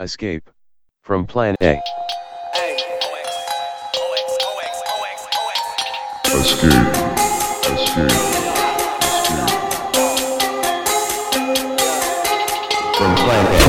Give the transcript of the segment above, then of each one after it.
Escape. From Plan A. Escape. Escape. Escape. From Plan A.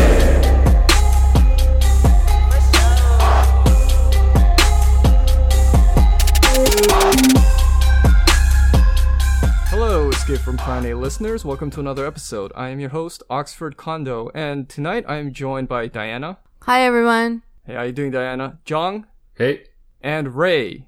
from Plan A listeners. Welcome to another episode. I am your host, Oxford Kondo, and tonight I am joined by Diana. Hi everyone. Hey, how you doing, Diana? Jong Hey, and Ray.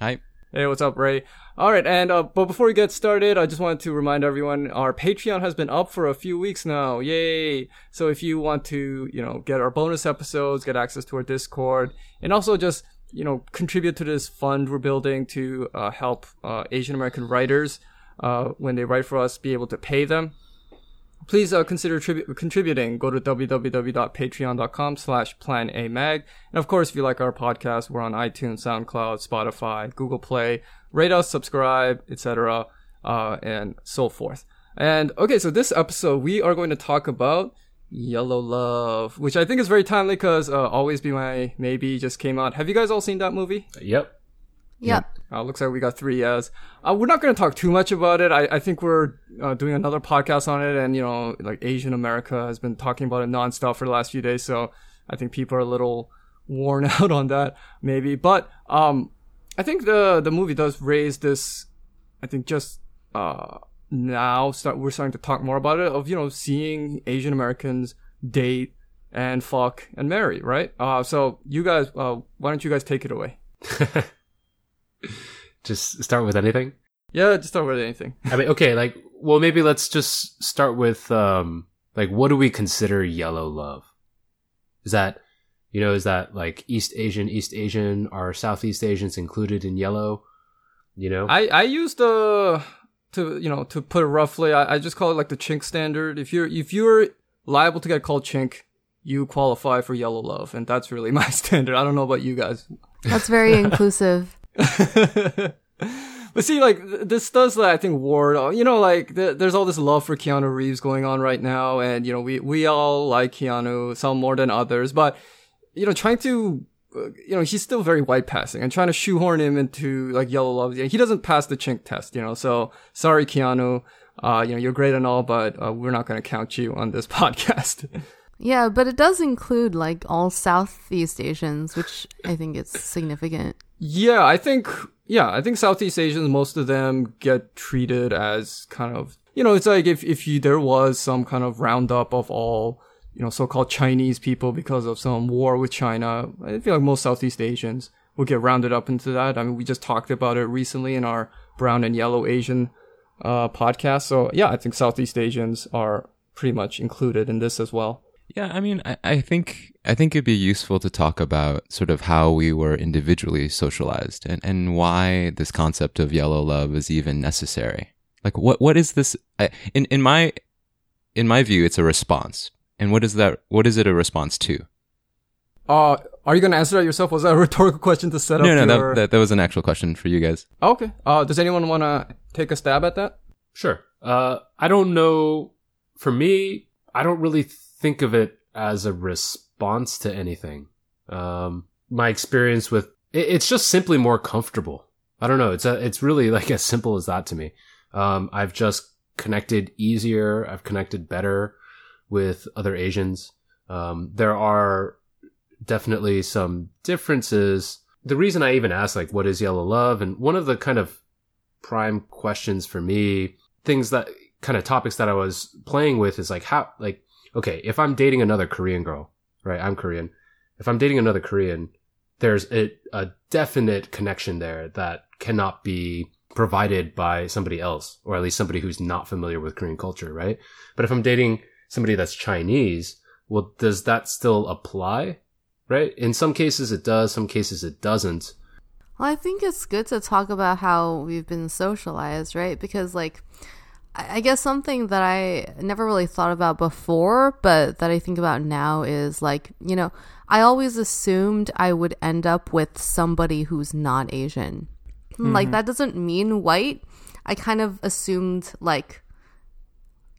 Hi. Hey, what's up, Ray? All right, and uh, but before we get started, I just wanted to remind everyone our Patreon has been up for a few weeks now. Yay! So if you want to, you know, get our bonus episodes, get access to our Discord, and also just you know contribute to this fund we're building to uh, help uh, Asian American writers uh, when they write for us be able to pay them. Please uh, consider tribu- contributing. Go to www.patreon.com slash planamag. And of course, if you like our podcast, we're on iTunes, SoundCloud, Spotify, Google Play. Rate us, subscribe, etc., uh, and so forth. And okay, so this episode, we are going to talk about Yellow Love, which I think is very timely because uh, Always Be My Maybe just came out. Have you guys all seen that movie? yep. Yep. Uh, looks like we got three yes. Uh, we're not going to talk too much about it. I, I think we're uh, doing another podcast on it, and you know, like Asian America has been talking about it nonstop for the last few days. So I think people are a little worn out on that, maybe. But um, I think the the movie does raise this. I think just uh now start we're starting to talk more about it of you know seeing Asian Americans date and fuck and marry, right? Uh, so you guys, uh, why don't you guys take it away? Just start with anything. Yeah, just start with anything. I mean, okay, like, well, maybe let's just start with, um, like, what do we consider yellow love? Is that, you know, is that like East Asian, East Asian, are Southeast Asians included in yellow? You know? I I used the to you know to put it roughly. I, I just call it like the chink standard. If you're if you're liable to get called chink, you qualify for yellow love, and that's really my standard. I don't know about you guys. That's very inclusive. But see, like this does, like, I think, ward. You know, like th- there's all this love for Keanu Reeves going on right now, and you know, we we all like Keanu, some more than others. But you know, trying to, uh, you know, he's still very white passing, and trying to shoehorn him into like yellow love. He doesn't pass the chink test, you know. So sorry, Keanu. Uh, you know, you're great and all, but uh, we're not going to count you on this podcast. Yeah, but it does include like all Southeast Asians, which I think is significant. Yeah, I think yeah, I think Southeast Asians, most of them get treated as kind of you know, it's like if if you there was some kind of roundup of all you know so-called Chinese people because of some war with China. I feel like most Southeast Asians would get rounded up into that. I mean, we just talked about it recently in our brown and yellow Asian uh, podcast. So yeah, I think Southeast Asians are pretty much included in this as well. Yeah, I mean, I, I think I think it'd be useful to talk about sort of how we were individually socialized and, and why this concept of yellow love is even necessary. Like, what what is this? I, in in my in my view, it's a response. And what is that? What is it a response to? Uh, are you gonna answer that yourself? Was that a rhetorical question to set No, up no, your? that, that that was an actual question for you guys. Oh, okay. Uh, does anyone want to take a stab at that? Sure. Uh, I don't know. For me, I don't really think of it as a response to anything. Um, my experience with it, it's just simply more comfortable. I don't know. It's a, it's really like as simple as that to me. Um, I've just connected easier. I've connected better with other Asians. Um, there are definitely some differences. The reason I even asked like, what is yellow love? And one of the kind of prime questions for me, things that kind of topics that I was playing with is like how, like, okay, if I'm dating another Korean girl, right? I'm Korean. If I'm dating another Korean, there's a, a definite connection there that cannot be provided by somebody else, or at least somebody who's not familiar with Korean culture, right? But if I'm dating somebody that's Chinese, well, does that still apply? Right? In some cases it does, some cases it doesn't. Well, I think it's good to talk about how we've been socialized, right? Because, like, I guess something that I never really thought about before, but that I think about now is like, you know, I always assumed I would end up with somebody who's not Asian. Like, mm-hmm. that doesn't mean white. I kind of assumed, like,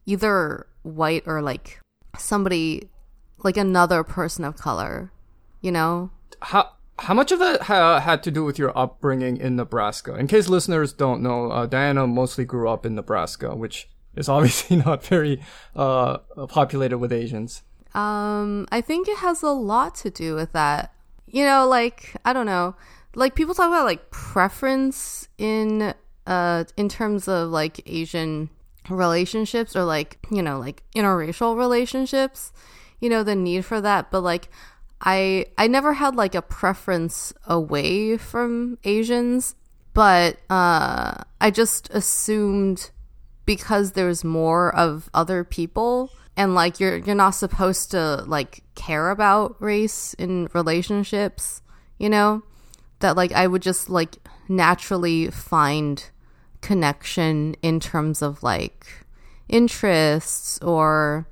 either white or like somebody like another person of color, you know? how how much of that ha- had to do with your upbringing in Nebraska? In case listeners don't know, uh, Diana mostly grew up in Nebraska, which is obviously not very uh, populated with Asians. Um, I think it has a lot to do with that. You know, like I don't know, like people talk about like preference in uh in terms of like Asian relationships or like you know like interracial relationships. You know the need for that, but like I I never had like a preference away from Asians, but uh I just assumed because there's more of other people and like you're you're not supposed to like care about race in relationships, you know? That like I would just like naturally find connection in terms of like interests or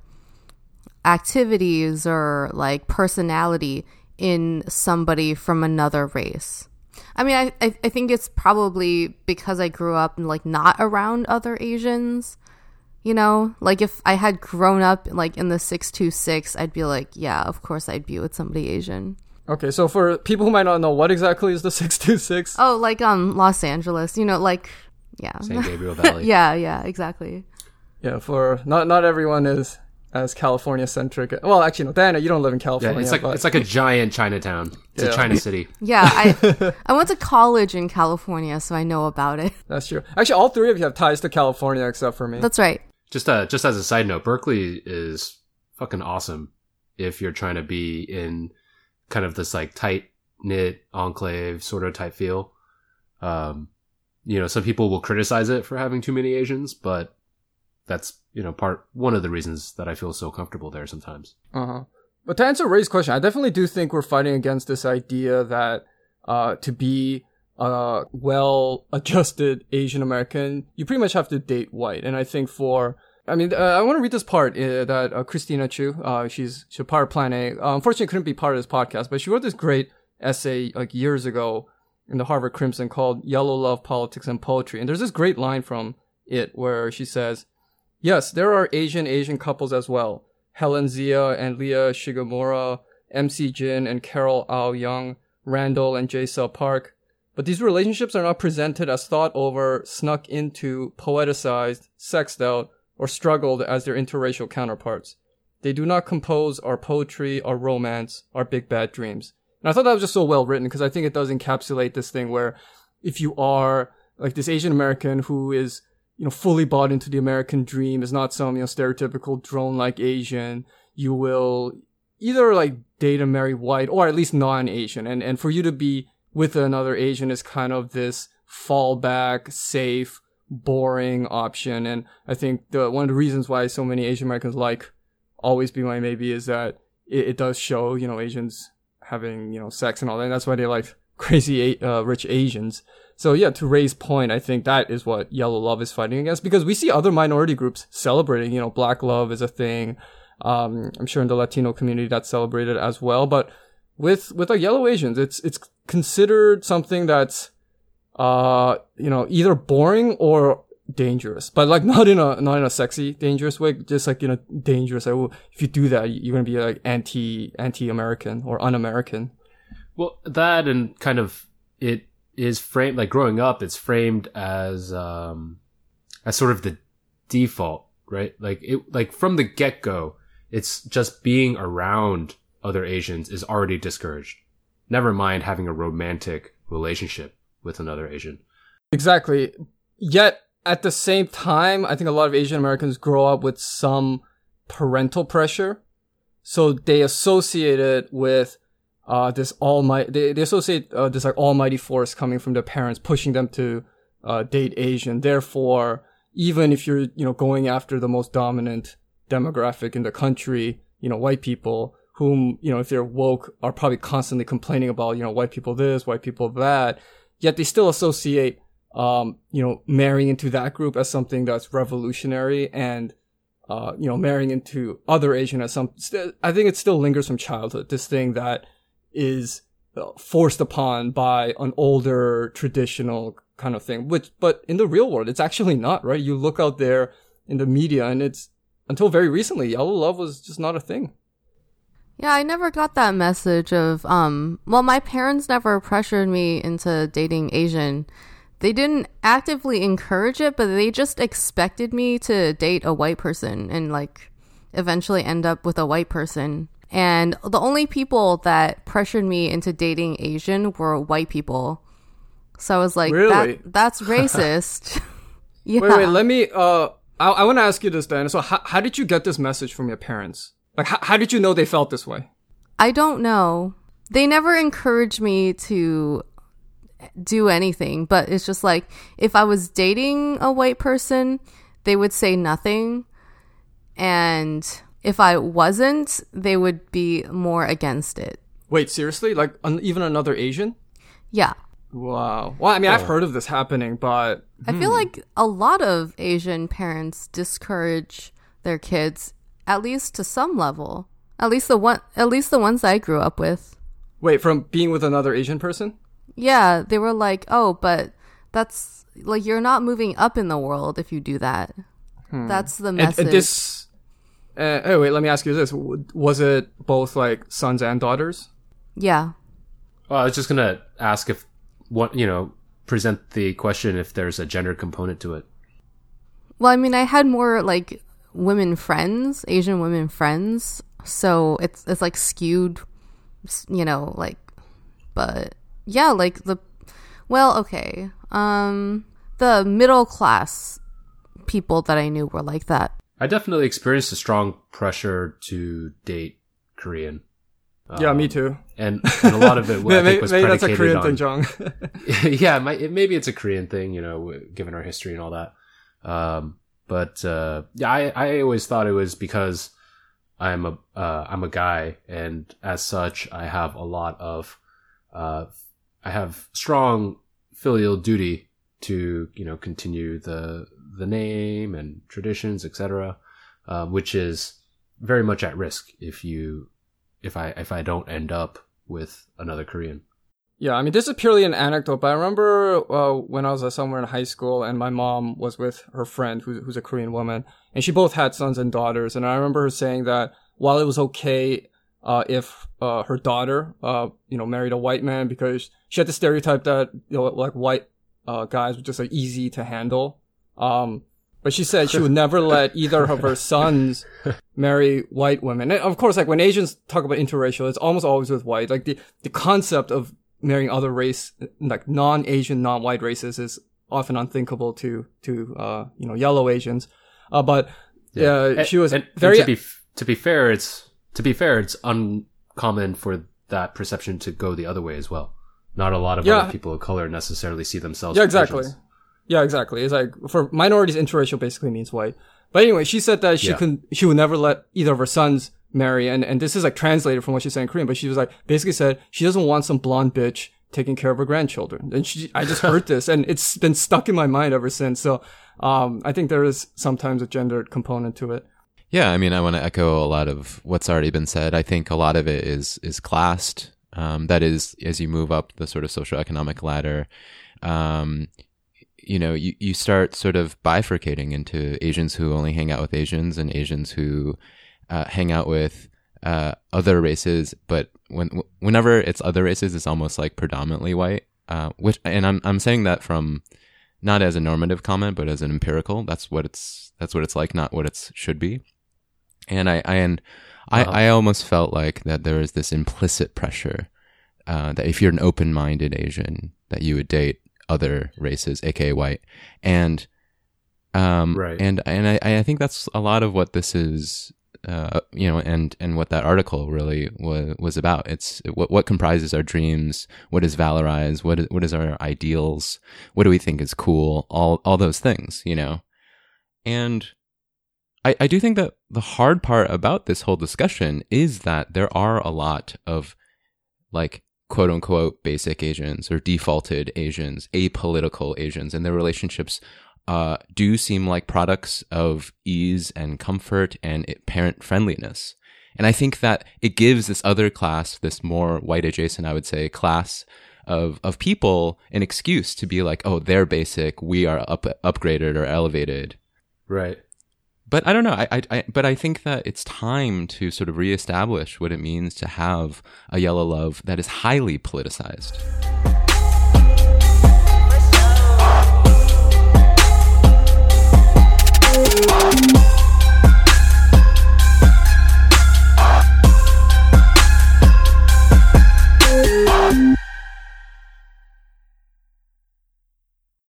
activities or like personality in somebody from another race. I mean, I, I, I think it's probably because I grew up like not around other Asians. You know, like if I had grown up like in the 626, I'd be like, yeah, of course I'd be with somebody Asian. Okay, so for people who might not know, what exactly is the 626? Oh, like um Los Angeles, you know, like yeah. San Gabriel Valley. yeah, yeah, exactly. Yeah, for not not everyone is as California centric. Well, actually, no, Diana, you don't live in California. Yeah, California. it's like but- it's like a giant Chinatown. It's Yeah. a China city. Yeah, I I went to college in California, so I know about it. that's true. Actually, all three of you have ties to California except for me. That's right. Just uh, just as a side note, Berkeley is fucking awesome. If you're trying to be in kind of this like tight knit enclave sort of type feel, um, you know, some people will criticize it for having too many Asians, but that's you know part one of the reasons that I feel so comfortable there sometimes. Uh huh. But to answer Ray's question, I definitely do think we're fighting against this idea that uh, to be a well-adjusted Asian American, you pretty much have to date white. And I think for, I mean, uh, I want to read this part uh, that uh, Christina Chu, uh, she's she's part of Plan A. Uh, unfortunately, couldn't be part of this podcast, but she wrote this great essay like years ago in the Harvard Crimson called "Yellow Love, Politics, and Poetry." And there's this great line from it where she says. Yes, there are Asian Asian couples as well. Helen Zia and Lia Shigemura, MC Jin and Carol Ao Young, Randall and Jae Suh Park. But these relationships are not presented as thought over, snuck into, poeticized, sexed out, or struggled as their interracial counterparts. They do not compose our poetry, our romance, our big bad dreams. And I thought that was just so well written because I think it does encapsulate this thing where if you are like this Asian American who is you know, fully bought into the American dream, is not some, you know, stereotypical drone-like Asian, you will either like date and marry white or at least non-Asian. And, and for you to be with another Asian is kind of this fallback, safe, boring option. And I think the, one of the reasons why so many Asian Americans like Always Be My Maybe is that it, it does show, you know, Asians having, you know, sex and all that. And that's why they like crazy, uh, rich Asians. So yeah, to Ray's point, I think that is what Yellow Love is fighting against because we see other minority groups celebrating, you know, Black Love is a thing. Um, I'm sure in the Latino community that's celebrated as well, but with, with like Yellow Asians, it's, it's considered something that's, uh, you know, either boring or dangerous, but like not in a, not in a sexy, dangerous way, just like in a dangerous, like, oh, if you do that, you're gonna be like anti, anti-American or un-American. Well, that and kind of it is framed like growing up. It's framed as um as sort of the default, right? Like it like from the get go, it's just being around other Asians is already discouraged. Never mind having a romantic relationship with another Asian. Exactly. Yet at the same time, I think a lot of Asian Americans grow up with some parental pressure. So they associate it with uh, this almighty, they, they associate uh, this like almighty force coming from their parents, pushing them to uh, date Asian. Therefore, even if you're, you know, going after the most dominant demographic in the country, you know, white people, whom, you know, if they're woke, are probably constantly complaining about, you know, white people this, white people that, yet they still associate, um, you know, marrying into that group as something that's revolutionary and, uh, you know, marrying into other Asian as some, st- I think it still lingers from childhood, this thing that is uh, forced upon by an older traditional kind of thing, which, but in the real world, it's actually not, right? You look out there in the media and it's, until very recently, yellow love was just not a thing. Yeah, I never got that message of um well my parents never pressured me into dating Asian. They didn't actively encourage it, but they just expected me to date a white person and like eventually end up with a white person. And the only people that pressured me into dating Asian were white people. So I was like, Really? that, that's racist. yeah. Wait, wait. Let me. Uh, I, I want to ask you this, then. So, how, how did you get this message from your parents? Like, how, how did you know they felt this way? I don't know. They never encouraged me to do anything, but it's just like if I was dating a white person, they would say nothing. And if I wasn't, they would be more against it. Wait, seriously? Like, an, even another Asian? Yeah. Wow. Well, I mean, I've oh. heard of this happening, but I feel hmm. like a lot of Asian parents discourage their kids at least to some level. At least the one at least the ones I grew up with. wait, from being with another Asian person? Yeah, they were like, "Oh, but that's like you're not moving up in the world if you do that." Hmm. That's the And, message. and this. Uh, oh, wait, let me ask you this. Was it both, like, sons and daughters? yeah. Well, I was just gonna ask if what you know present the question if there's a gender component to it. Well, I mean, I had more like women friends, Asian women friends, so it's it's like skewed, you know, like but yeah, like the well, okay. Um the middle class people that I knew were like that. I definitely experienced a strong pressure to date Korean. yeah, Um, me too. And, and a lot of it, I think, was maybe that's a predicated Korean on, thing, Jong. yeah, might, it, maybe it's a Korean thing, you know, given our history and all that. Um, but uh, yeah, I, I always thought it was because I'm a uh, I'm a guy, and as such, I have a lot of uh, I have strong filial duty to you know continue the the name and traditions, etc., uh, which is very much at risk if you if I if I don't end up with another Korean. Yeah, I mean, this is purely an anecdote, but I remember uh, when I was uh, somewhere in high school and my mom was with her friend who, who's a Korean woman, and she both had sons and daughters. And I remember her saying that while it was okay uh, if uh, her daughter, uh, you know, married a white man because she had the stereotype that, you know, like white uh, guys were just like easy to handle. Um, but she said she would never let either of her sons marry white women. And of course, like when Asians talk about interracial, it's almost always with white. Like the, the concept of marrying other race, like non-Asian, non-white races is often unthinkable to, to, uh, you know, yellow Asians. Uh, but, yeah, And- she was and- and very, to be to be fair, it's to be fair, it's uncommon for that perception to go the other way as well. Not a lot of Yeah. other people of color necessarily see themselves. Yeah, exactly. Asians. Yeah, exactly. It's like for minorities, interracial basically means white. But anyway, she said that she Yeah. couldn't, she would never let either of her sons marry, and and this is like translated from what she's saying in Korean. But she was like basically said she doesn't want some blonde bitch taking care of her grandchildren. And she, I just heard this, and it's been stuck in my mind ever since. So, um, I think there is sometimes a gendered component to it. Yeah, I mean, I want to echo a lot of what's already been said. I think a lot of it is is classed. Um, that is, as you move up the sort of socioeconomic ladder, um, you know, you, you start sort of bifurcating into Asians who only hang out with Asians and Asians who uh, hang out with uh, other races. But when whenever it's other races, it's almost like predominantly white. Uh, which, and I'm I'm saying that from not as a normative comment, but as an empirical. That's what it's that's what it's like, not what it should be. And I, I and I, Uh-huh. I almost felt like that there is this implicit pressure uh, that if you're an open-minded Asian, that you would date other races, aka white, and um, Right. and and I, I think that's a lot of what this is. Uh, you know, and and what that article really was was about. It's what what comprises our dreams. What is valorized, What is, what is our ideals? What do we think is cool? All all those things. You know, and I, I do think that the hard part about this whole discussion is that there are a lot of like quote unquote basic Asians or defaulted Asians, apolitical Asians, and their relationships uh, do seem like products of ease and comfort and parent friendliness. And I think that it gives this other class, this more white adjacent, I would say, class of of people an excuse to be like, oh, they're basic, we are up upgraded or elevated. Right but I don't know. I, I, I, but I think that it's time to sort of reestablish what it means to have a yellow love that is highly politicized.